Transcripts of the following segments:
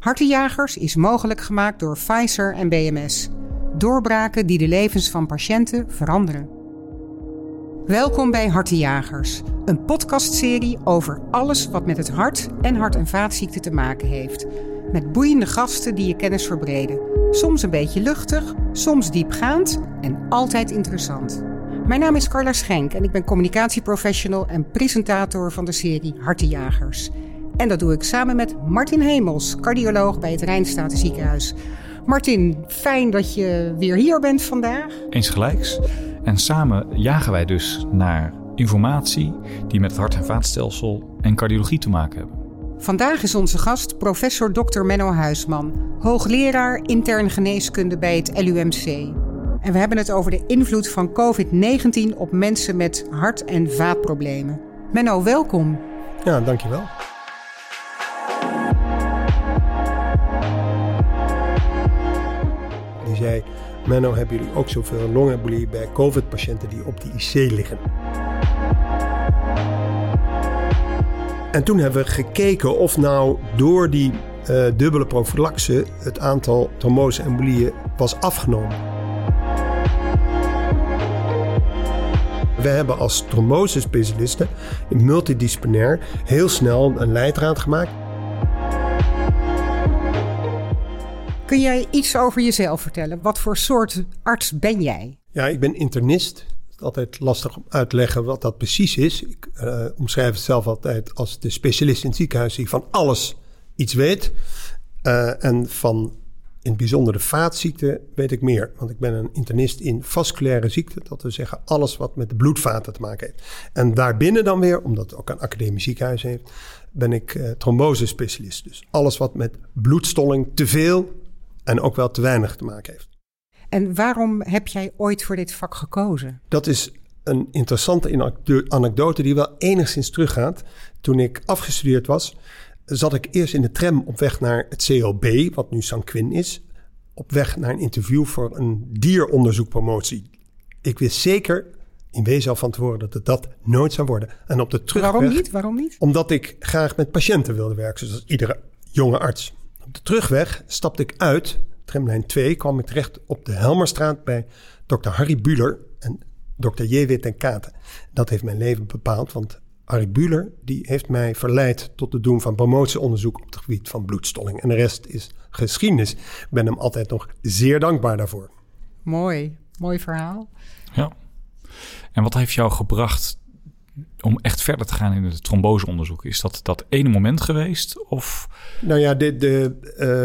Hartenjagers is mogelijk gemaakt door Pfizer en BMS. Doorbraken die de levens van patiënten veranderen. Welkom bij Hartenjagers, een podcastserie over alles wat met het hart en hart- en vaatziekten te maken heeft. Met boeiende gasten die je kennis verbreden. Soms een beetje luchtig, soms diepgaand en altijd interessant. Mijn naam is Carla Schenk en ik ben communicatieprofessional en presentator van de serie Hartenjagers. En dat doe ik samen met Martin Hemels, cardioloog bij het Rijnstaten Ziekenhuis. Martin, fijn dat je weer hier bent vandaag. Eens gelijks. En samen jagen wij dus naar informatie die met het hart- en vaatstelsel en cardiologie te maken hebben. Vandaag is onze gast professor Dr. Menno Huisman, hoogleraar intern geneeskunde bij het LUMC. En we hebben het over de invloed van COVID-19 op mensen met hart- en vaatproblemen. Menno, welkom. Ja, dankjewel. Zei, Menno, hebben jullie ook zoveel longembolie bij COVID-patiënten die op de IC liggen? En toen hebben we gekeken of nou door die uh, dubbele prophylaxe het aantal trombose-embolieën was afgenomen. We hebben als trombosespecialisten multidisciplinair heel snel een leidraad gemaakt. Kun jij iets over jezelf vertellen? Wat voor soort arts ben jij? Ja, ik ben internist. Het is altijd lastig om uit te leggen wat dat precies is. Ik uh, omschrijf het zelf altijd als de specialist in het ziekenhuis die van alles iets weet. Uh, en van in het bijzonder de vaatziekten weet ik meer. Want ik ben een internist in vasculaire ziekten. Dat wil zeggen alles wat met de bloedvaten te maken heeft. En daarbinnen dan weer, omdat het ook een academisch ziekenhuis heeft... ben ik uh, trombosespecialist. Dus alles wat met bloedstolling te veel en ook wel te weinig te maken heeft. En waarom heb jij ooit voor dit vak gekozen? Dat is een interessante anekdote die wel enigszins teruggaat. Toen ik afgestudeerd was, zat ik eerst in de tram op weg naar het CLB, wat nu Sanquin is. Op weg naar een interview voor een dieronderzoekpromotie. Ik wist zeker, in wezen al van tevoren, dat het dat nooit zou worden. En op de terugweg... Waarom niet? Waarom niet? Omdat ik graag met patiënten wilde werken, zoals iedere jonge arts. Op de terugweg stapte ik uit, tramlijn 2, kwam ik terecht op de Helmerstraat bij dokter Harry Buller en dokter J.W. ten Katen. Dat heeft mijn leven bepaald, want Harry Buller die heeft mij verleid tot het doen van promotieonderzoek op het gebied van bloedstolling. En de rest is geschiedenis. Ik ben hem altijd nog zeer dankbaar daarvoor. Mooi, mooi verhaal. Ja. En wat heeft jou gebracht om echt verder te gaan in het tromboseonderzoek? Is dat dat ene moment geweest? Of? Nou ja, de, de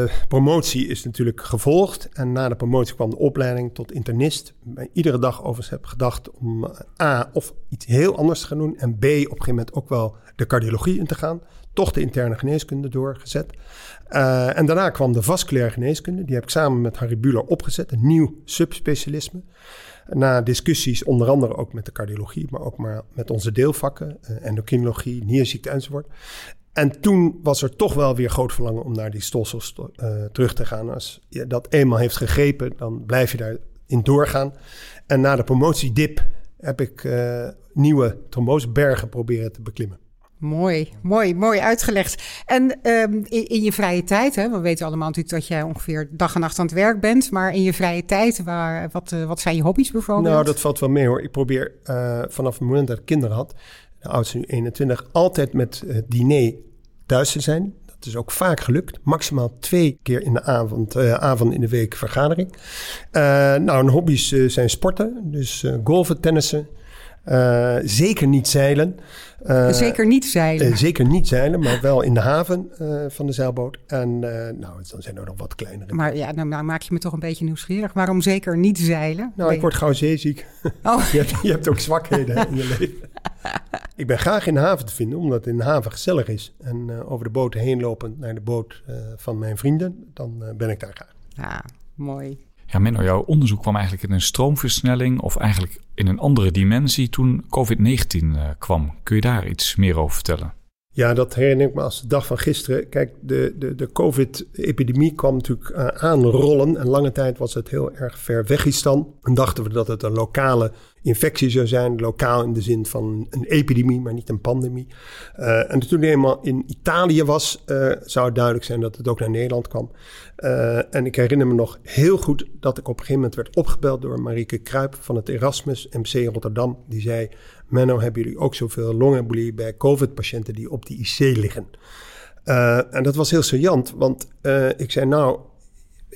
uh, promotie is natuurlijk gevolgd. En na de promotie kwam de opleiding tot internist. Ik iedere dag overigens heb gedacht om A, of iets heel anders te gaan doen. En B, op een gegeven moment ook wel de cardiologie in te gaan. Toch de interne geneeskunde doorgezet. Uh, en daarna kwam de vasculaire geneeskunde. Die heb ik samen met Harry Buller opgezet. Een nieuw subspecialisme. Na discussies, onder andere ook met de cardiologie, maar ook maar met onze deelvakken, uh, endocrinologie, nierziekte enzovoort. En toen was er toch wel weer groot verlangen om naar die stolsels uh, terug te gaan. Als je dat eenmaal heeft gegrepen, dan blijf je daarin doorgaan. En na de promotiedip heb ik uh, nieuwe trombosebergen proberen te beklimmen. Mooi, mooi, mooi uitgelegd. En um, in, je vrije tijd, hè, we weten allemaal natuurlijk dat jij ongeveer dag en nacht aan het werk bent. Maar in je vrije tijd, waar, wat, uh, wat zijn je hobby's bijvoorbeeld? Nou, dat valt wel mee hoor. Ik probeer uh, vanaf het moment dat ik kinderen had, de oudste nu 21, altijd met het diner thuis te zijn. Dat is ook vaak gelukt. Maximaal twee keer in de avond, uh, avond in de week vergadering. nou, en hobby's zijn sporten. Dus golven, tennissen. Uh, zeker niet zeilen. Uh, zeker niet zeilen. Uh, zeker niet zeilen, maar wel in de haven van de zeilboot. En nou, dan zijn er nog wat kleinere. Maar ja, nou, nou, maak je me toch een beetje nieuwsgierig. Waarom zeker niet zeilen? Nou, ik word gauw zeeziek. Oh. je, hebt, je, hebt, ook zwakheden in je leven. ik ben graag in de haven te vinden, omdat in de haven gezellig is. En over de boot heen lopen naar de boot van mijn vrienden, dan ben ik daar graag. Ja, mooi. Ja, Menno, jouw onderzoek kwam eigenlijk in een stroomversnelling of eigenlijk in een andere dimensie toen COVID-19 uh, kwam. Kun je daar iets meer over vertellen? Ja, dat herinner ik me als de dag van gisteren. Kijk, de, de, de COVID-epidemie kwam natuurlijk uh, aanrollen. En lange tijd was het heel erg ver Wegistan. En dachten we dat het een lokale infectie zou zijn, lokaal in de zin van een epidemie, maar niet een pandemie. Uh, en toen hij eenmaal in Italië was, uh, zou het duidelijk zijn dat het ook naar Nederland kwam. Uh, en ik herinner me nog heel goed dat ik op een gegeven moment werd opgebeld door Marieke Kruip van het Erasmus MC Rotterdam. Die zei: Menno, hebben jullie ook zoveel longembolie bij COVID-patiënten die op die IC liggen? en dat was heel saillant, want ik zei: Nou,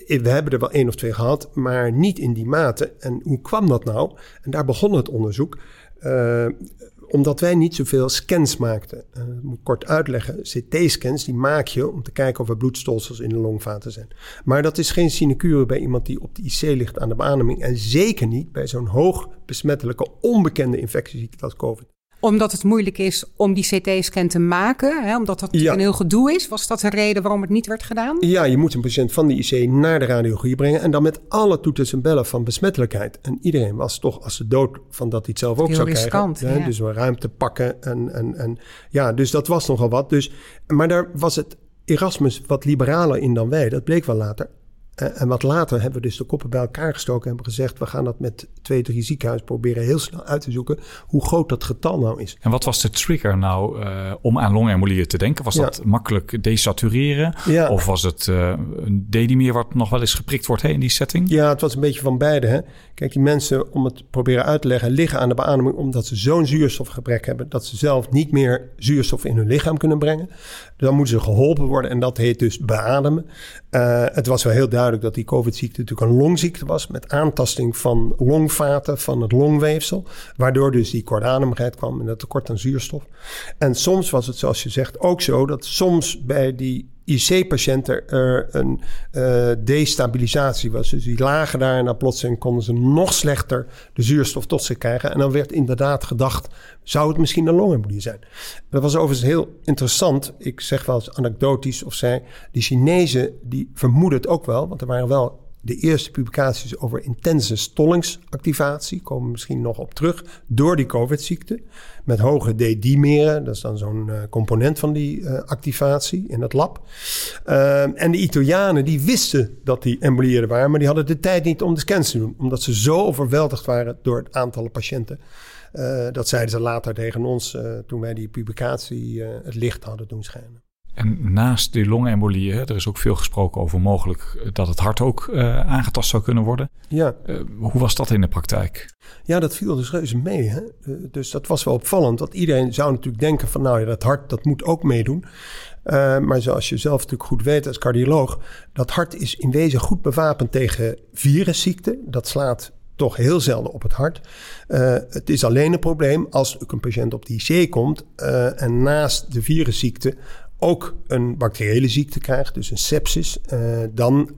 we hebben er wel één of twee gehad, maar niet in die mate. En hoe kwam dat nou? En daar begon het onderzoek. Uh, omdat wij niet zoveel scans maakten. Uh, moet kort uitleggen. CT-scans die maak je om te kijken of er bloedstolsels in de longvaten zijn. Maar dat is geen sinecure bij iemand die op de IC ligt aan de beademing. En zeker niet bij zo'n hoog besmettelijke onbekende infectieziekte als COVID omdat het moeilijk is om die CT-scan te maken, hè, omdat dat een heel gedoe is. Was dat de reden waarom het niet werd gedaan? Ja, je moet een patiënt van de IC naar de radiologie brengen en dan met alle toeters en bellen van besmettelijkheid. En iedereen was toch als ze dood van dat hij het zelf ook zou riskant, krijgen. Ja. Dus we ruimte pakken en, en, en ja, dus dat was nogal wat. Dus, maar daar was het Erasmus wat liberaler in dan wij. Dat bleek wel later. Eh, en wat later hebben we dus de koppen bij elkaar gestoken en hebben gezegd: we gaan dat met twee, drie ziekenhuizen proberen heel snel uit te zoeken hoe groot dat getal nou is. En wat was de trigger nou uh, om aan longembolieën te denken? Was dat makkelijk desatureren? Ja. Of was het uh, een dedimer wat nog wel eens geprikt wordt in die setting? Ja, het was een beetje van beide. Hè? Kijk, die mensen, om het proberen uit te leggen, liggen aan de beademing omdat ze zo'n zuurstofgebrek hebben dat ze zelf niet meer zuurstof in hun lichaam kunnen brengen. Dan moeten ze geholpen worden en dat heet dus beademen. Uh, het was wel heel duidelijk dat die COVID-ziekte natuurlijk een longziekte was met aantasting van longvaten, van het longweefsel, waardoor dus die kortademigheid kwam en het tekort aan zuurstof. En soms was het, zoals je zegt, ook zo dat soms bij die IC-patiënten er een uh, destabilisatie was. Dus die lagen daar en dan plotseling konden ze nog slechter de zuurstof tot zich krijgen. En dan werd inderdaad gedacht, zou het misschien een longembolie zijn? Dat was overigens heel interessant. Ik zeg wel eens anekdotisch of zij, die Chinezen die vermoeden het ook wel, want er waren wel de eerste publicaties over intense stollingsactivatie, komen misschien nog op terug, door die COVID-ziekte. Met hoge D-dimeren, dat is dan zo'n uh, component van die uh, activatie in het lab. Uh, en de Italianen die wisten dat die embolieerden waren, maar die hadden de tijd niet om de scans te doen, omdat ze zo overweldigd waren door het aantal patiënten. Uh, dat zeiden ze later tegen ons toen wij die publicatie het licht hadden doen schijnen. En naast die longembolieën, er is ook veel gesproken over mogelijk eh, dat het hart ook uh, aangetast zou kunnen worden. Ja. Uh, hoe was dat in de praktijk? Ja, dat viel dus reuze mee. Hè? dus dat was wel opvallend. Want iedereen zou natuurlijk denken van nou ja, dat hart dat moet ook meedoen. Maar zoals je zelf natuurlijk goed weet als cardioloog, dat hart is in wezen goed bewapend tegen virusziekten. Dat slaat toch heel zelden op het hart. Uh, het is alleen een probleem als een patiënt op die IC komt uh, en naast de virusziekte ook een bacteriële ziekte krijgt, dus een sepsis, uh, dan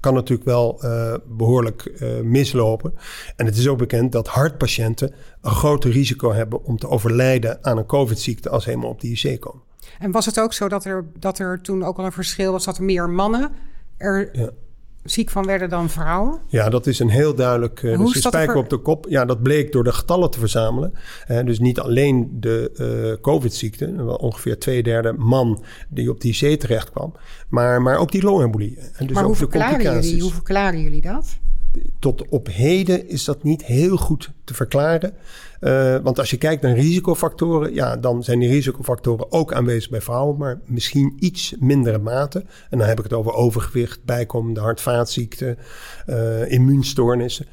kan natuurlijk wel uh, behoorlijk uh, mislopen. En het is ook bekend dat hartpatiënten een groter risico hebben om te overlijden aan een COVID-ziekte als ze helemaal op de IC komen. En was het ook zo dat er, dat er toen ook al een verschil was dat er meer mannen er ja ziek van werden dan vrouwen? Ja, dat is een heel duidelijk uh, dus spijker op de kop. Ja, dat bleek door de getallen te verzamelen. Uh, dus niet alleen de uh, COVID-ziekte, ongeveer twee derde man die op die C terecht kwam, maar, maar ook die longembolie. En dus maar ook hoe, verklaren jullie, hoe verklaren jullie dat? Tot op heden is dat niet heel goed te verklaren. Uh, want als je kijkt naar risicofactoren, ja, dan zijn die risicofactoren ook aanwezig bij vrouwen, maar misschien iets mindere mate. En dan heb ik het over overgewicht, bijkomende hart-vaatziekten, uh, immuunstoornissen.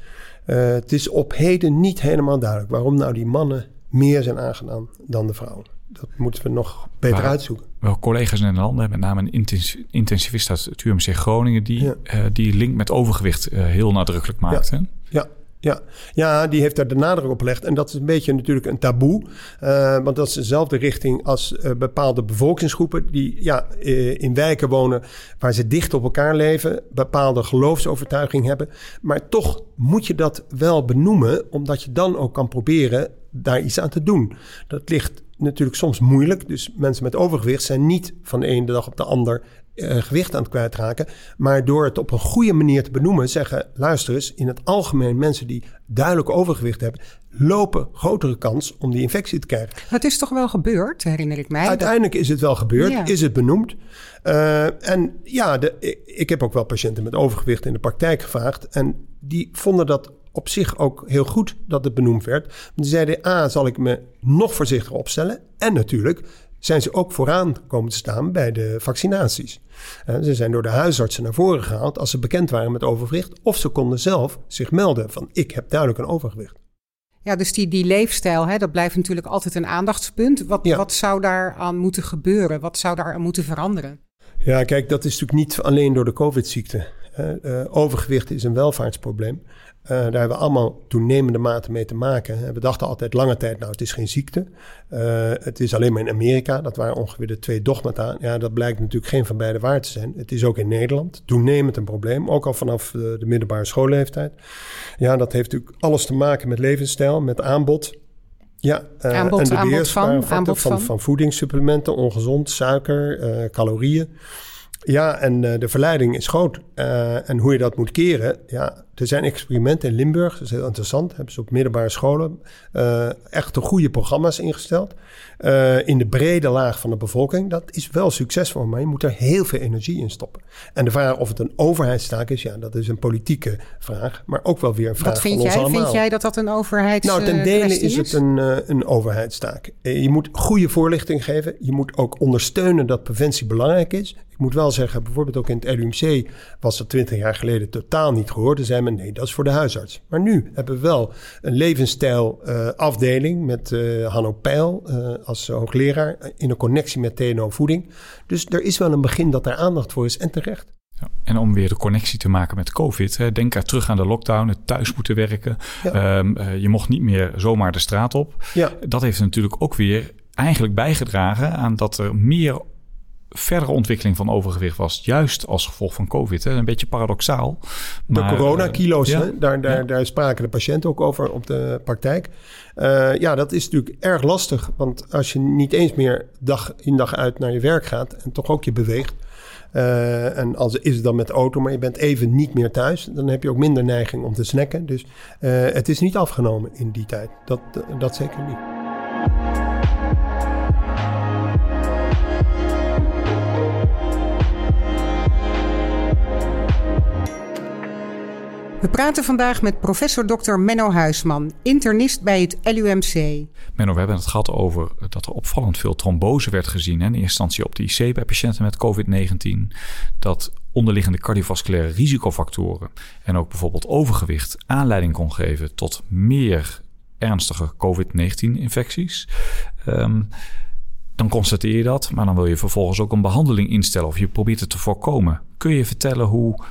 Uh, het is op heden niet helemaal duidelijk waarom nou die mannen meer zijn aangedaan dan de vrouwen dat moeten we nog beter uitzoeken. Wel collega's in landen, met name een intensivist uit het UMC Groningen, die uh, die link met overgewicht uh, heel nadrukkelijk maakt. Ja. ja. Ja, ja, die heeft daar de nadruk op gelegd. En dat is een beetje natuurlijk een taboe. Uh, want dat is dezelfde richting als uh, bepaalde bevolkingsgroepen... die ja, uh, in wijken wonen waar ze dicht op elkaar leven... bepaalde geloofsovertuiging hebben. Maar toch moet je dat wel benoemen... omdat je dan ook kan proberen daar iets aan te doen. Dat ligt natuurlijk soms moeilijk. Dus mensen met overgewicht zijn niet van de ene dag op de ander uh, gewicht aan het kwijtraken. Maar door het op een goede manier te benoemen, zeggen: luister eens, in het algemeen mensen die duidelijk overgewicht hebben, lopen grotere kans om die infectie te krijgen. Het is toch wel gebeurd, herinner ik mij. Uiteindelijk is het wel gebeurd, is het benoemd. Uh, en ja, de, ik heb ook wel patiënten met overgewicht in de praktijk gevraagd. En die vonden dat op zich ook heel goed dat het benoemd werd. Want die zeiden, A, zal ik me nog voorzichtiger opstellen. En natuurlijk zijn ze ook vooraan komen te staan bij de vaccinaties. ze zijn door de huisartsen naar voren gehaald als ze bekend waren met overgewicht. Of ze konden zelf zich melden van ik heb duidelijk een overgewicht. Ja, dus die, die leefstijl, hè, dat blijft natuurlijk altijd een aandachtspunt. Wat, wat zou daar aan moeten gebeuren? Wat zou daar aan moeten veranderen? Ja, kijk, dat is natuurlijk niet alleen door de COVID-ziekte. Uh, overgewicht is een welvaartsprobleem. Uh, daar hebben we allemaal toenemende mate mee te maken. We dachten altijd lange tijd, nou, het is geen ziekte. Uh, het is alleen maar in Amerika. Dat waren ongeveer de twee dogmata. Ja, dat blijkt natuurlijk geen van beide waar te zijn. Het is ook in Nederland toenemend een probleem. Ook al vanaf de, de middelbare schoolleeftijd. Ja, dat heeft natuurlijk alles te maken met levensstijl, met aanbod. Ja, uh, aanbod, en de aanbod van, aanbod van, van, van voedingssupplementen, ongezond, suiker, calorieën. Ja, en de verleiding is groot. En hoe je dat moet keren, ja, er zijn experimenten in Limburg, dat is heel interessant. Hebben ze op middelbare scholen uh, echt goede programma's ingesteld. Uh, in de brede laag van de bevolking. Dat is wel succesvol, maar je moet er heel veel energie in stoppen. En de vraag of het een overheidstaak is, ja, dat is een politieke vraag. Maar ook wel weer een vraag Wat vind van jij? ons allemaal. Vind jij dat dat een overheidstaak is? Nou, ten dele is het een, uh, een overheidstaak. Je moet goede voorlichting geven. Je moet ook ondersteunen dat preventie belangrijk is. Ik moet wel zeggen, bijvoorbeeld ook in het LUMC was dat twintig jaar geleden totaal niet gehoord. Er zei nee, dat is voor de huisarts. Maar nu hebben we wel een levensstijlafdeling uh, met uh, Hanno Peil uh, als hoogleraar in een connectie met TNO Voeding. Dus er is wel een begin dat daar aandacht voor is en terecht. Ja, en om weer de connectie te maken met COVID. Hè, denk er terug aan de lockdown, het thuis moeten werken. Ja. Um, je mocht niet meer zomaar de straat op. Ja. Dat heeft natuurlijk ook weer eigenlijk bijgedragen aan dat er meer verdere ontwikkeling van overgewicht was, juist als gevolg van COVID. Hè? Een beetje paradoxaal. Maar, de coronakilo's, ja, daar, daar, ja. daar spraken de patiënten ook over op de praktijk. Uh, ja, dat is natuurlijk erg lastig. Want als je niet eens meer dag in dag uit naar je werk gaat en toch ook je beweegt. Uh, en als is het dan met de auto, maar je bent even niet meer thuis, dan heb je ook minder neiging om te snacken. Dus uh, het is niet afgenomen in die tijd. Dat, dat zeker niet. We praten vandaag met professor Dr. Menno Huisman, internist bij het LUMC. Menno, we hebben het gehad over dat er opvallend veel trombose werd gezien. Hè? In eerste instantie op de IC bij patiënten met COVID-19. Dat onderliggende cardiovasculaire risicofactoren en ook bijvoorbeeld overgewicht aanleiding kon geven tot meer ernstige COVID-19-infecties. Um, dan constateer je dat, maar dan wil je vervolgens ook een behandeling instellen of je probeert het te voorkomen. Kun je vertellen hoe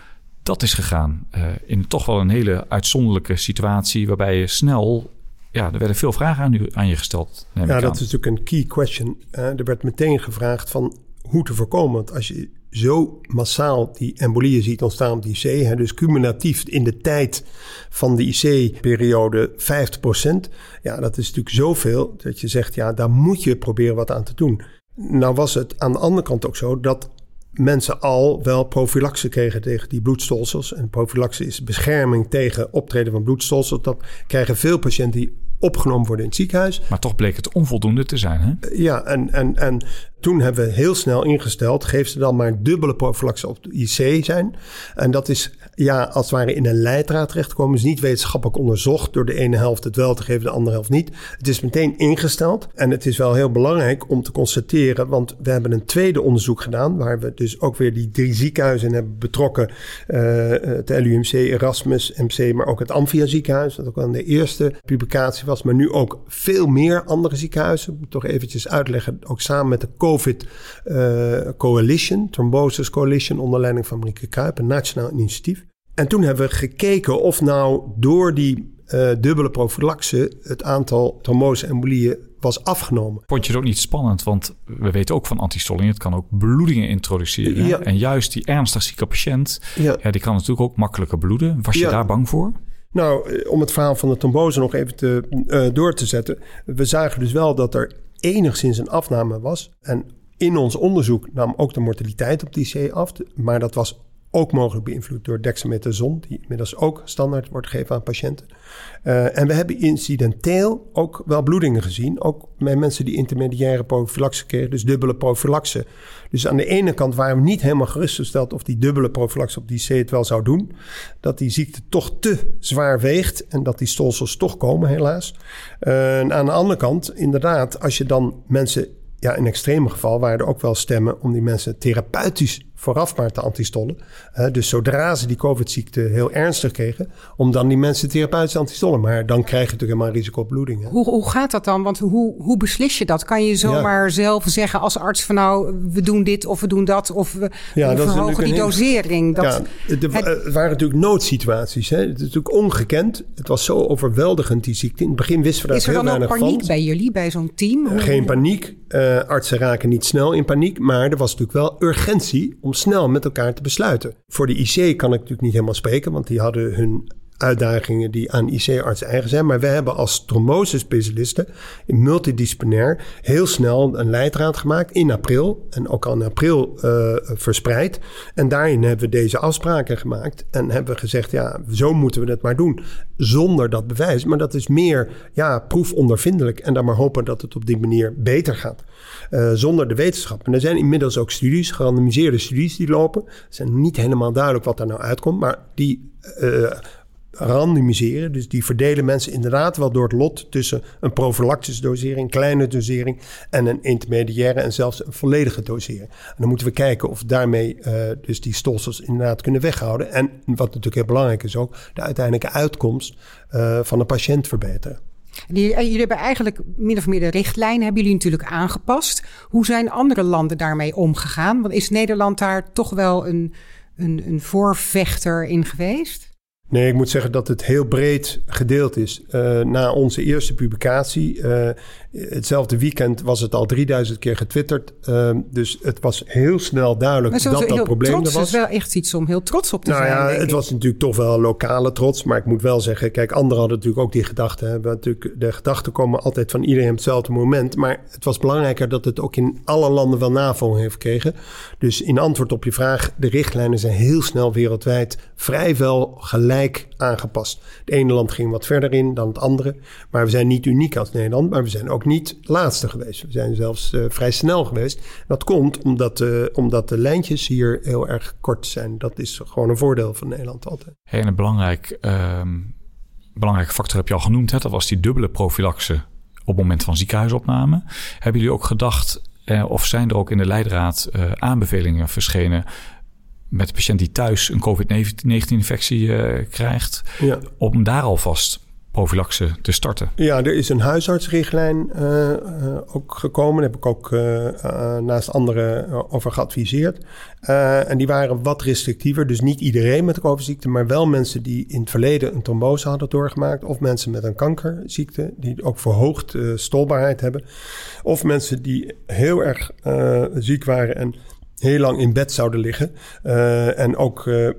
dat is gegaan. Uh, in toch wel een hele uitzonderlijke situatie waarbij je snel. Ja, er werden veel vragen aan, u, aan je gesteld. Ja, dat aan. is natuurlijk een key question. Uh, er werd meteen gevraagd van hoe te voorkomen. Want als je zo massaal die embolieën ziet ontstaan op de IC, hè, dus cumulatief in de tijd van de IC-periode 50%, ja, dat is natuurlijk zoveel dat je zegt, ja, daar moet je proberen wat aan te doen. Nou was het aan de andere kant ook zo dat mensen al wel profilaxe kregen tegen die bloedstolsels. En profilaxe is bescherming tegen optreden van bloedstolsels. Dat krijgen veel patiënten die opgenomen worden in het ziekenhuis. Maar toch bleek het onvoldoende te zijn, hè? Ja, en, en, en toen hebben we heel snel ingesteld... geef ze dan maar dubbele profilaxe op de IC zijn. En dat is ja, als het ware in een leidraad terechtkomen. is niet wetenschappelijk onderzocht door de ene helft het wel te geven, de andere helft niet. Het is meteen ingesteld. En het is wel heel belangrijk om te constateren, want we hebben een tweede onderzoek gedaan, waar we dus ook weer die drie ziekenhuizen hebben betrokken. Uh, het LUMC, Erasmus, MC, maar ook het Amphia ziekenhuis, dat ook al de eerste publicatie was. Maar nu ook veel meer andere ziekenhuizen. Ik moet toch eventjes uitleggen, ook samen met de COVID uh, Coalition, Thrombosis Coalition, onder leiding van Marieke Kruip, een nationaal initiatief. En toen hebben we gekeken of nou door die uh, dubbele profilaxe het aantal trombose-embolieën was afgenomen. Vond je het ook niet spannend? Want we weten ook van antistolling, het kan ook bloedingen introduceren. Ja. En juist die ernstig zieke patiënt, ja. ja. die kan natuurlijk ook makkelijker bloeden. Was je ja. daar bang voor? Nou, om het verhaal van de trombose nog even te, uh, door te zetten. We zagen dus wel dat er enigszins een afname was. En in ons onderzoek nam ook de mortaliteit op die C af. Maar dat was ook mogelijk beïnvloed door dexamethason, die inmiddels ook standaard wordt gegeven aan patiënten. Uh, en we hebben incidenteel ook wel bloedingen gezien, ook bij mensen die intermediaire prophylaxe kregen, dus dubbele prophylaxe. Dus aan de ene kant waren we niet helemaal gerustgesteld of die dubbele prophylaxe op die C het wel zou doen. Dat die ziekte toch te zwaar weegt en dat die stolsels toch komen, helaas. Uh, en aan de andere kant, inderdaad, als je dan mensen ja, in extreme geval waren er ook wel stemmen om die mensen therapeutisch vooraf maar te antistollen. Uh, dus zodra ze die COVID-ziekte heel ernstig kregen, om dan die mensen therapeutisch antistollen. Maar dan krijg je natuurlijk helemaal risico op bloeding. Hoe, hoe gaat dat dan? Want hoe, hoe beslis je dat? Kan je zomaar zelf zeggen als arts van nou, we doen dit of we doen dat of we, ja, we verhogen die dosering? Dat, ja, het, waren natuurlijk noodsituaties. Hè? Het is natuurlijk ongekend. Het was zo overweldigend, die ziekte. In het begin wisten we daar heel weinig van. Is er dan ook paniek bij jullie, bij zo'n team? Geen paniek. Uh, artsen raken niet snel in paniek. Maar er was natuurlijk wel urgentie om snel met elkaar te besluiten. Voor de IC kan ik natuurlijk niet helemaal spreken, want die hadden hun uitdagingen die aan IC-artsen eigen zijn. Maar we hebben als trombose-specialisten in multidisciplinair heel snel een leidraad gemaakt in april. En ook al in april uh, verspreid. En daarin hebben we deze afspraken gemaakt. En hebben we gezegd, ja, zo moeten we het maar doen. Zonder dat bewijs. Maar dat is meer ja, proefondervindelijk. En dan maar hopen dat het op die manier beter gaat. Uh, zonder de wetenschap. En er zijn inmiddels ook studies, gerandomiseerde studies die lopen. Het is niet helemaal duidelijk wat daar nou uitkomt. Maar die... Uh, randomiseren. Dus die verdelen mensen inderdaad wel door het lot tussen een profilactische dosering, kleine dosering en een intermediaire en zelfs een volledige dosering. En dan moeten we kijken of daarmee uh, dus die stolsels inderdaad kunnen weghouden. En wat natuurlijk heel belangrijk is ook, de uiteindelijke uitkomst uh, van de patiënt verbeteren. Jullie hebben eigenlijk min of meer de richtlijn hebben jullie natuurlijk aangepast. Hoe zijn andere landen daarmee omgegaan? Want is Nederland daar toch wel een, een, een voorvechter in geweest? Nee, ik moet zeggen dat het heel breed gedeeld is. Uh, na onze eerste publicatie, uh, hetzelfde weekend was het al 3000 keer getwitterd. Uh, dus het was heel snel duidelijk dat dat probleem trots, er was. Het is wel echt iets om heel trots op te nou zijn. Ja, het was natuurlijk toch wel lokale trots. Maar ik moet wel zeggen, kijk, anderen hadden natuurlijk ook die gedachten. Hè. Natuurlijk, de gedachten komen altijd van iedereen op hetzelfde moment. Maar het was belangrijker dat het ook in alle landen wel navolging heeft gekregen. Dus in antwoord op je vraag, de richtlijnen zijn heel snel wereldwijd vrijwel gelijk aangepast. Het ene land ging wat verder in dan het andere. Maar we zijn niet uniek als Nederland, maar we zijn ook niet laatste geweest. We zijn zelfs uh, vrij snel geweest. Dat komt omdat, uh, omdat de lijntjes hier heel erg kort zijn. Dat is gewoon een voordeel van Nederland altijd. Hey, en een belangrijk, uh, belangrijke factor heb je al genoemd. Hè? Dat was die dubbele profilaxe op het moment van ziekenhuisopname. Hebben jullie ook gedacht, eh, of zijn er ook in de leidraad aanbevelingen verschenen met de patiënt die thuis een COVID-19-infectie uh, krijgt, ja. om daar alvast profilaxe te starten? Ja, er is een huisartsrichtlijn uh, uh, ook gekomen. Daar heb ik ook naast andere over geadviseerd. en die waren wat restrictiever. Dus niet iedereen met COVID-ziekte, maar wel mensen die in het verleden een trombose hadden doorgemaakt. Of mensen met een kankerziekte, die ook verhoogd stolbaarheid hebben. Of mensen die heel erg ziek waren en heel lang in bed zouden liggen. Uh, en ook uh,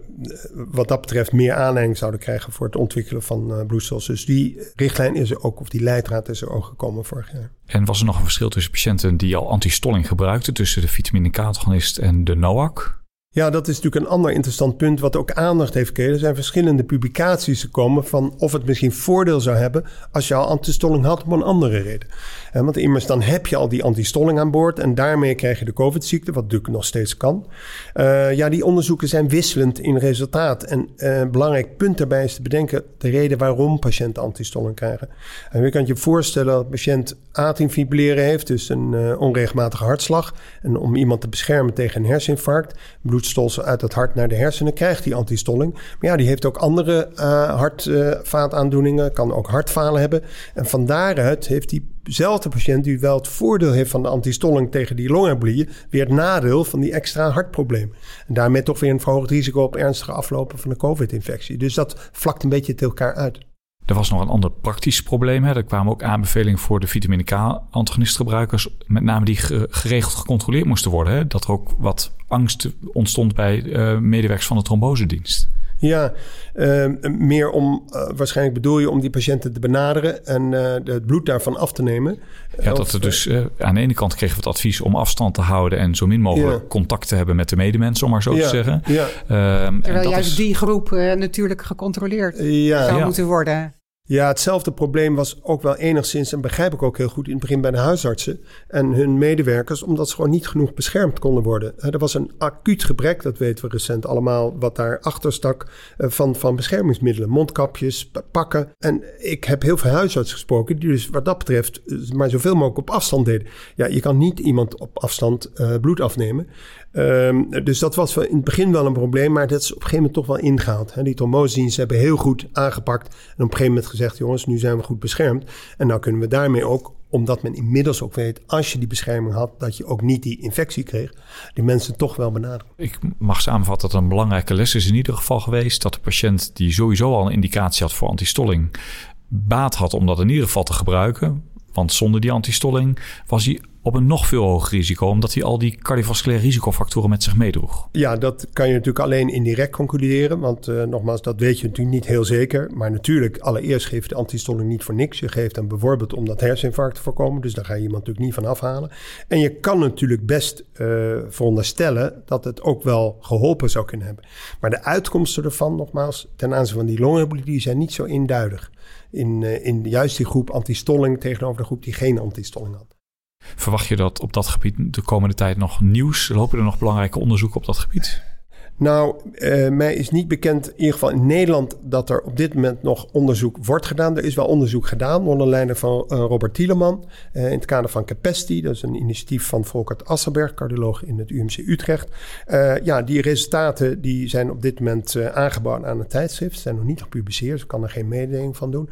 wat dat betreft meer aanleiding zouden krijgen voor het ontwikkelen van uh, bloedstelsels. Dus die richtlijn is er ook, of die leidraad is er ook gekomen vorig jaar. En was er nog een verschil tussen patiënten die al antistolling gebruikten, tussen de vitamine K-agonist en de NOAC? Ja, dat is natuurlijk een ander interessant punt wat ook aandacht heeft gekregen. Er zijn verschillende publicaties gekomen van of het misschien voordeel zou hebben als je al antistolling had om een andere reden. Want immers dan heb je al die antistolling aan boord en daarmee krijg je de COVID-ziekte, wat natuurlijk nog steeds kan. Uh, ja, die onderzoeken zijn wisselend in resultaat. En een belangrijk punt daarbij is te bedenken de reden waarom patiënten antistolling krijgen. En je kan je voorstellen dat patiënt atriumfibrilleren heeft, dus een uh, onregelmatige hartslag. En om iemand te beschermen tegen een herseninfarct, bloed bloedstolsel uit het hart naar de hersenen, krijgt die antistolling. Maar ja, die heeft ook andere uh, hartvaataandoeningen, kan ook hartfalen hebben. En van daaruit heeft diezelfde patiënt, die wel het voordeel heeft van de antistolling tegen die longembolieën, weer het nadeel van die extra hartprobleem. En daarmee toch weer een verhoogd risico op ernstige aflopen van de COVID-infectie. Dus dat vlakt een beetje tegen elkaar uit. Er was nog een ander praktisch probleem. Hè. Er kwamen ook aanbevelingen voor de vitamine K-antagonistgebruikers, met name die geregeld gecontroleerd moesten worden. Hè. Dat er ook wat angst ontstond bij uh, medewerkers van de trombosedienst. Ja, uh, meer om, uh, waarschijnlijk bedoel je om die patiënten te benaderen en uh, het bloed daarvan af te nemen. Ja, dat er dus aan de ene kant kregen we het advies om afstand te houden en zo min mogelijk ja. contact te hebben met de medemensen, om maar zo ja, te zeggen. Ja. Ehm, Terwijl juist is... die groep natuurlijk gecontroleerd zou moeten worden. Ja, hetzelfde probleem was ook wel enigszins, en begrijp ik ook heel goed, in het begin bij de huisartsen en hun medewerkers, omdat ze gewoon niet genoeg beschermd konden worden. Er was een acuut gebrek, dat weten we recent allemaal, wat daarachter stak, eh, van, van beschermingsmiddelen, mondkapjes, pakken. En ik heb heel veel huisartsen gesproken, die dus wat dat betreft eh, maar zoveel mogelijk op afstand deden. Ja, je kan niet iemand op afstand uh, bloed afnemen. Um, dus dat was in het begin wel een probleem, maar dat is op een gegeven moment toch wel ingehaald. Hè. Die trombosediensten hebben heel goed aangepakt en op een gegeven moment gezegd, jongens, nu zijn we goed beschermd. En nou kunnen we daarmee ook, omdat men inmiddels ook weet, als je die bescherming had, dat je ook niet die infectie kreeg, die mensen toch wel benaderen. Ik mag samenvatten dat een belangrijke les is in ieder geval geweest dat de patiënt die sowieso al een indicatie had voor antistolling, baat had om dat in ieder geval te gebruiken. Want zonder die antistolling was hij op een nog veel hoger risico, omdat hij al die cardiovasculaire risicofactoren met zich meedroeg. Ja, dat kan je natuurlijk alleen indirect concluderen, want uh, nogmaals, dat weet je natuurlijk niet heel zeker. Maar natuurlijk, allereerst geeft de antistolling niet voor niks. Je geeft hem bijvoorbeeld om dat herseninfarct te voorkomen, dus daar ga je iemand natuurlijk niet van afhalen. En je kan natuurlijk best uh, veronderstellen dat het ook wel geholpen zou kunnen hebben. Maar de uitkomsten ervan, nogmaals, ten aanzien van die longembolie, zijn niet zo eenduidig. In, uh, in juist die groep antistolling tegenover de groep die geen antistolling had. Verwacht je dat op dat gebied de komende tijd nog nieuws? Lopen er nog belangrijke onderzoeken op dat gebied? Nou, uh, mij is niet bekend, in ieder geval in Nederland, dat er op dit moment nog onderzoek wordt gedaan. Er is wel onderzoek gedaan onder leiding van uh, Robert Tieleman uh, in het kader van Capacity. Dat is een initiatief van Volkert Asselberg, cardioloog in het UMC Utrecht. ja, die resultaten die zijn op dit moment aangeboden aan het tijdschrift, zijn nog niet gepubliceerd, dus ik kan er geen mededeling van doen.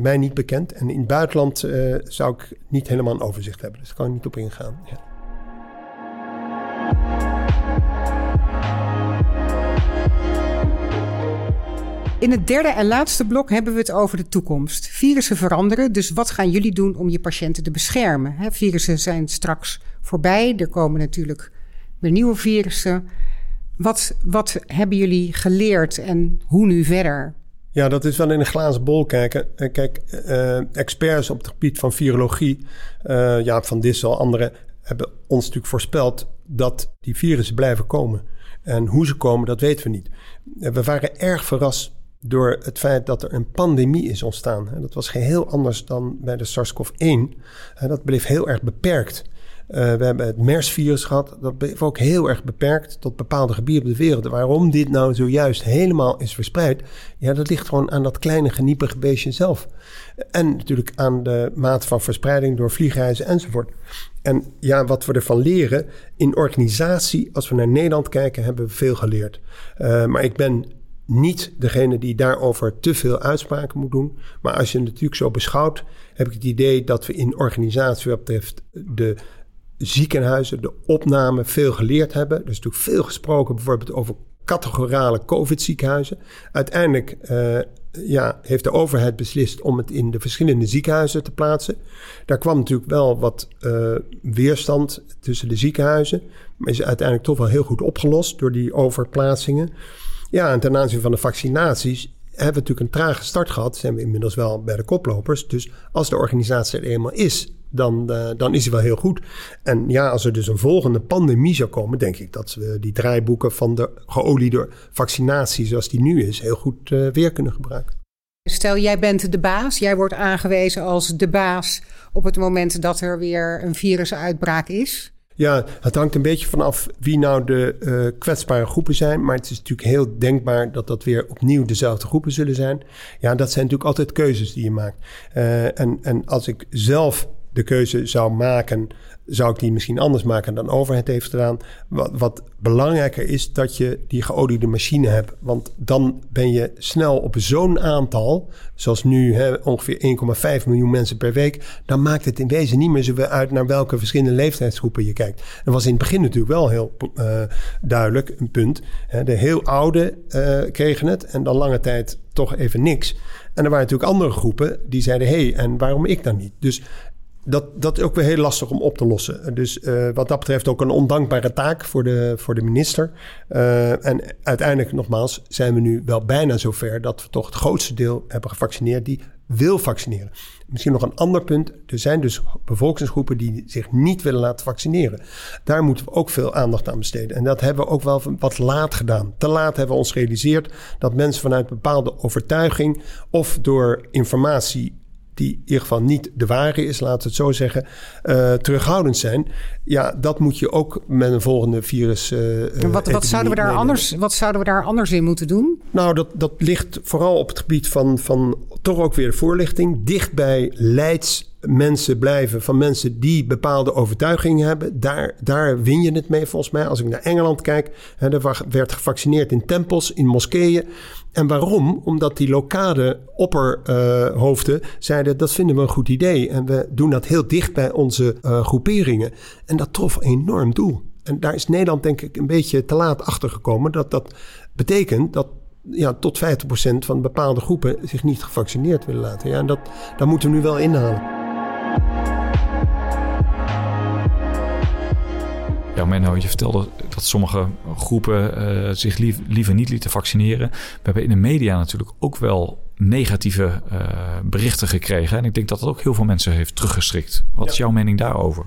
mij niet bekend. En in het buitenland zou ik niet helemaal een overzicht hebben, dus daar kan ik niet op ingaan. Ja. In het derde en laatste blok hebben we het over de toekomst. Virussen veranderen, dus wat gaan jullie doen om je patiënten te beschermen? He, virussen zijn straks voorbij, er komen natuurlijk weer nieuwe virussen. Wat, wat hebben jullie geleerd en hoe nu verder? Ja, dat is wel in een glazen bol kijken. Kijk, uh, experts op het gebied van virologie, uh, Jaap van Dissel, anderen, hebben ons natuurlijk voorspeld dat die virussen blijven komen. En hoe ze komen, dat weten we niet. We waren erg verrast door het feit dat er een pandemie is ontstaan. Dat was geheel anders dan bij de SARS-CoV-1. Dat bleef heel erg beperkt. Uh, we hebben het MERS-virus gehad. Dat bleef ook heel erg beperkt tot bepaalde gebieden op de wereld. Waarom dit nou zojuist helemaal is verspreid? Ja, dat ligt gewoon aan dat kleine geniepige beestje zelf. En natuurlijk aan de mate van verspreiding door vliegreizen enzovoort. En ja, wat we ervan leren, in organisatie, als we naar Nederland kijken, hebben we veel geleerd. Uh, maar ik ben niet degene die daarover te veel uitspraken moet doen. Maar als je het natuurlijk zo beschouwt, heb ik het idee dat we in organisatie wat betreft de ziekenhuizen, de opname veel geleerd hebben. Er is natuurlijk veel gesproken bijvoorbeeld over categorale COVID-ziekenhuizen. Uiteindelijk uh, ja, heeft de overheid beslist om het in de verschillende ziekenhuizen te plaatsen. Daar kwam natuurlijk wel wat uh, weerstand tussen de ziekenhuizen. Maar is uiteindelijk toch wel heel goed opgelost door die overplaatsingen. Ja, en ten aanzien van de vaccinaties hebben we natuurlijk een trage start gehad. Zijn we inmiddels wel bij de koplopers. Dus als de organisatie er eenmaal is, dan, uh, dan is hij wel heel goed. En ja, als er dus een volgende pandemie zou komen, denk ik dat we die draaiboeken van de geoliede vaccinatie zoals die nu is, heel goed uh, weer kunnen gebruiken. Stel, jij bent de baas, jij wordt aangewezen als de baas op het moment dat er weer een virusuitbraak is. Ja, het hangt een beetje vanaf wie nou de uh, kwetsbare groepen zijn. Maar het is natuurlijk heel denkbaar dat dat weer opnieuw dezelfde groepen zullen zijn. Ja, dat zijn natuurlijk altijd keuzes die je maakt. Uh, en, en als ik zelf de keuze zou maken, zou ik die misschien anders maken dan overheid heeft gedaan. Wat, wat belangrijker is dat je die geoliede machine hebt. Want dan ben je snel op zo'n aantal, zoals nu hè, ongeveer 1,5 miljoen mensen per week. Dan maakt het in wezen niet meer zo uit naar welke verschillende leeftijdsgroepen je kijkt. Dat was in het begin natuurlijk wel heel uh, duidelijk een punt. De heel oude uh, kregen het en dan lange tijd toch even niks. En er waren natuurlijk andere groepen die zeiden: hé, hey, en waarom ik dan niet? Dus dat, dat is ook weer heel lastig om op te lossen. Dus uh, wat dat betreft ook een ondankbare taak voor de, voor de minister. Uh, en uiteindelijk, nogmaals, zijn we nu wel bijna zover dat we toch het grootste deel hebben gevaccineerd die wil vaccineren. Misschien nog een ander punt. Er zijn dus bevolkingsgroepen die zich niet willen laten vaccineren. Daar moeten we ook veel aandacht aan besteden. En dat hebben we ook wel wat laat gedaan. Te laat hebben we ons gerealiseerd dat mensen vanuit bepaalde overtuiging of door informatie die in ieder geval niet de ware is, laten we het zo zeggen, uh, terughoudend zijn. Ja, dat moet je ook met een volgende virus. Uh, wat, wat, zouden we daar anders, wat zouden we daar anders in moeten doen? Nou, dat, dat ligt vooral op het gebied van, van toch ook weer voorlichting. Dicht bij leids mensen blijven van mensen die bepaalde overtuigingen hebben. Daar, daar win je het mee volgens mij. Als ik naar Engeland kijk, hè, er werd gevaccineerd in tempels, in moskeeën. En waarom? Omdat die lokale opperhoofden zeiden dat vinden we een goed idee. En we doen dat heel dicht bij onze uh, groeperingen. En dat trof enorm doel. En daar is Nederland denk ik een beetje te laat achter gekomen. Dat dat betekent dat ja, tot 50% van bepaalde groepen zich niet gevaccineerd willen laten. Ja, en dat, dat moeten we nu wel inhalen. Ja, Menno, je vertelde dat sommige groepen uh, zich liever niet lieten vaccineren. We hebben in de media natuurlijk ook wel negatieve uh, berichten gekregen. En ik denk dat dat ook heel veel mensen heeft teruggestrikt. Wat ja. is jouw mening daarover?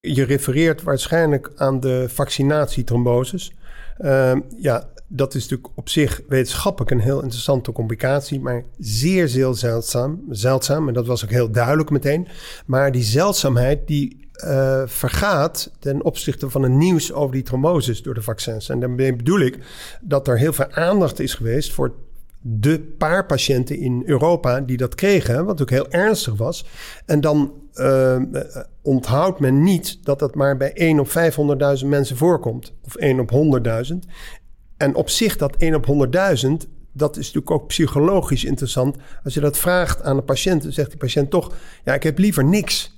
Je refereert waarschijnlijk aan de vaccinatietromboses. Uh, ja, dat is natuurlijk op zich wetenschappelijk een heel interessante complicatie, maar zeer, zeer zeldzaam. Zeldzaam, en dat was ook heel duidelijk meteen. Maar die zeldzaamheid die uh, vergaat ten opzichte van het nieuws over die tromboses door de vaccins. En daarmee bedoel ik dat er heel veel aandacht is geweest voor de paar patiënten in Europa die dat kregen, wat ook heel ernstig was. En dan uh, onthoudt men niet dat dat maar bij 1 op 500.000 mensen voorkomt, of 1 op 100.000. En op zich dat 1 op 100.000, dat is natuurlijk ook psychologisch interessant. Als je dat vraagt aan een patiënt, dan zegt die patiënt toch: Ja, ik heb liever niks.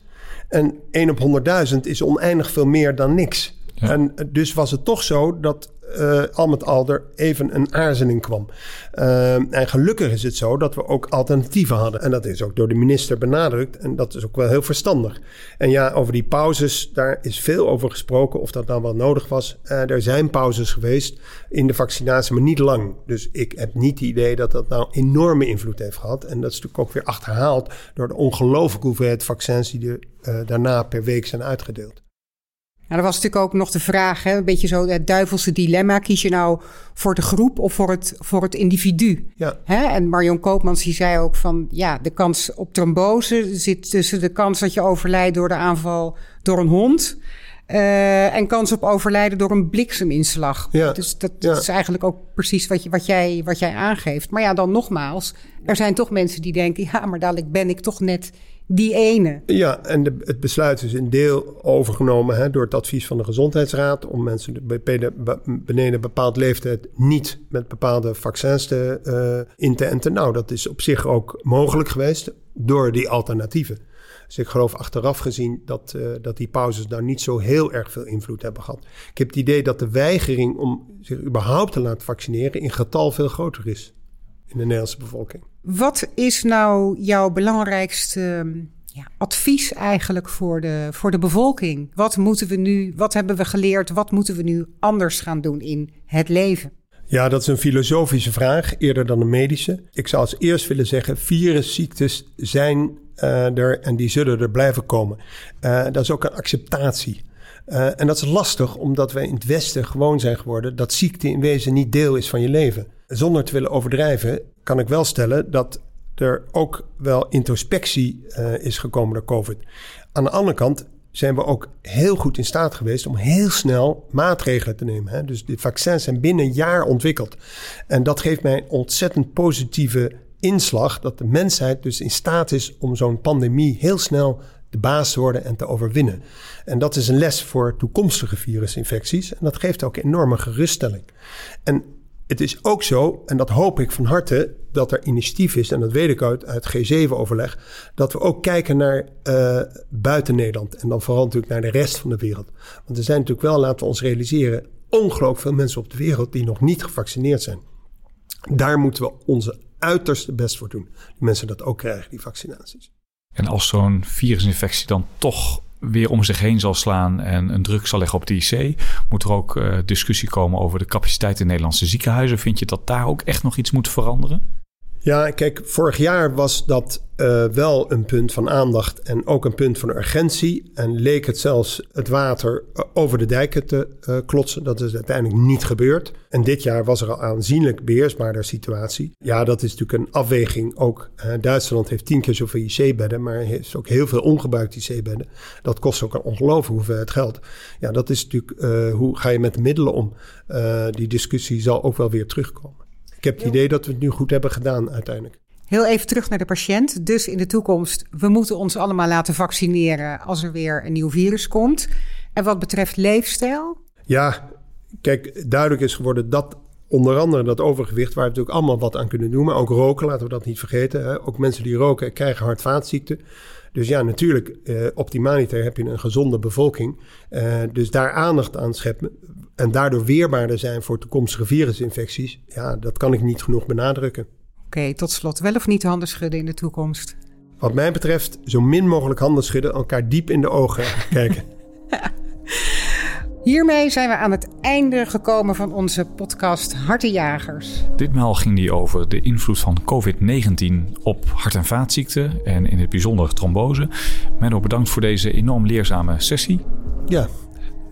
En 1 op 100.000 is oneindig veel meer dan niks. En dus was het toch zo dat uh, al met al er even een aarzeling kwam. Uh, en gelukkig is het zo dat we ook alternatieven hadden. En dat is ook door de minister benadrukt. En dat is ook wel heel verstandig. En ja, over die pauzes, daar is veel over gesproken. Of dat nou wel nodig was. Uh, er zijn pauzes geweest in de vaccinatie, maar niet lang. Dus ik heb niet het idee dat dat nou enorme invloed heeft gehad. En dat is natuurlijk ook weer achterhaald door de ongelooflijke hoeveelheid vaccins die er daarna per week zijn uitgedeeld. Nou, er was natuurlijk ook nog de vraag, hè, een beetje zo het duivelse dilemma. Kies je nou voor de groep of voor het, voor het individu? Ja. Hè? En Marion Koopmans die zei ook van, ja, de kans op trombose zit tussen de kans dat je overlijdt door de aanval door een hond... Uh, en kans op overlijden door een blikseminslag. Ja, dus dat, ja. is eigenlijk ook precies wat, je, wat, jij, wat jij aangeeft. Maar ja, dan nogmaals, er zijn toch mensen die denken... ja, maar dadelijk ben ik toch net die ene. Ja, en de, het besluit is een deel overgenomen hè, door het advies van de Gezondheidsraad om mensen beneden bepaald leeftijd niet met bepaalde vaccins te, uh, in te enten. Nou, dat is op zich ook mogelijk geweest door die alternatieven. Dus ik geloof achteraf gezien dat, uh, dat die pauzes daar niet zo heel erg veel invloed hebben gehad. Ik heb het idee dat de weigering om zich überhaupt te laten vaccineren in getal veel groter is in de Nederlandse bevolking. Wat is nou jouw belangrijkste ja, advies eigenlijk voor de, voor de bevolking? Wat moeten we nu, wat hebben we geleerd? Wat moeten we nu anders gaan doen in het leven? Ja, dat is een filosofische vraag, eerder dan een medische. Ik zou als eerst willen zeggen: virusziektes zijn uh, er en die zullen er blijven komen. Uh, dat is ook een acceptatie. Uh, en dat is lastig, omdat wij in het Westen gewoon zijn geworden dat ziekte in wezen niet deel is van je leven. Zonder te willen overdrijven, kan ik wel stellen dat er ook wel introspectie uh, is gekomen door COVID. Aan de andere kant zijn we ook heel goed in staat geweest om heel snel maatregelen te nemen. Hè? Dus de vaccins zijn binnen een jaar ontwikkeld. En dat geeft mij een ontzettend positieve inslag dat de mensheid dus in staat is om zo'n pandemie heel snel de baas te worden en te overwinnen. En dat is een les voor toekomstige virusinfecties. En dat geeft ook enorme geruststelling. En het is ook zo, en dat hoop ik van harte, dat er initiatief is, en dat weet ik uit, uit G7-overleg, dat we ook kijken naar uh, buiten Nederland. En dan vooral natuurlijk naar de rest van de wereld. Want er zijn natuurlijk wel, laten we ons realiseren, ongelooflijk veel mensen op de wereld die nog niet gevaccineerd zijn. Daar moeten we onze uiterste best voor doen. Die mensen dat ook krijgen, die vaccinaties. En als zo'n virusinfectie dan toch weer om zich heen zal slaan en een druk zal leggen op de IC, moet er ook uh, discussie komen over de capaciteit in Nederlandse ziekenhuizen. Vind je dat daar ook echt nog iets moet veranderen? Ja, kijk, vorig jaar was dat uh, wel een punt van aandacht en ook een punt van urgentie. En leek het zelfs het water eh, over de dijken te uh, klotsen. Dat is uiteindelijk niet gebeurd. En dit jaar was er al aanzienlijk beheersbaarder situatie. Ja, dat is natuurlijk een afweging. Ook Duitsland heeft tien keer zoveel IC-bedden, maar heeft ook heel veel ongebruikte IC-bedden. Dat kost ook een ongelooflijke hoeveelheid geld. Ja, dat is natuurlijk hoe ga je met de middelen om. die discussie zal ook wel weer terugkomen. Ik heb het idee dat we het nu goed hebben gedaan uiteindelijk. Heel even terug naar de patiënt. Dus in de toekomst, we moeten ons allemaal laten vaccineren als er weer een nieuw virus komt. En wat betreft leefstijl? Ja, kijk, duidelijk is geworden dat onder andere dat overgewicht, waar we natuurlijk allemaal wat aan kunnen doen. Maar ook roken, laten we dat niet vergeten. Hè. Ook mensen die roken krijgen hart-vaatziekten. Dus ja, natuurlijk, eh, optimaliter heb je een gezonde bevolking. Eh, dus daar aandacht aan scheppen en daardoor weerbaarder zijn voor toekomstige virusinfecties. Ja, dat kan ik niet genoeg benadrukken. Oké, tot slot, wel of niet handen schudden in de toekomst? Wat mij betreft, zo min mogelijk handen schudden, elkaar diep in de ogen kijken. Hiermee zijn we aan het einde gekomen van onze podcast Hartenjagers. Ditmaal ging die over de invloed van COVID-19 op hart- en vaatziekten en in het bijzonder trombose. Menno, bedankt voor deze enorm leerzame sessie. Ja,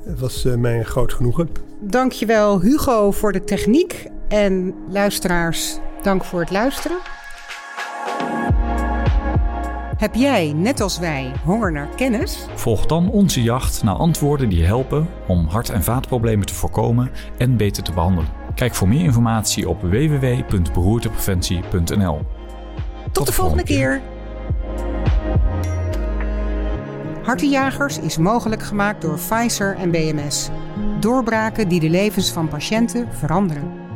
het was uh, mij een groot genoegen. Dankjewel Hugo voor de techniek en luisteraars, dank voor het luisteren. Heb jij, net als wij, honger naar kennis? Volg dan onze jacht naar antwoorden die helpen om hart- en vaatproblemen te voorkomen en beter te behandelen. Kijk voor meer informatie op www.beroertepreventie.nl. Tot, Tot de, volgende keer. keer. Hartenjagers is mogelijk gemaakt door Pfizer en BMS. Doorbraken die de levens van patiënten veranderen.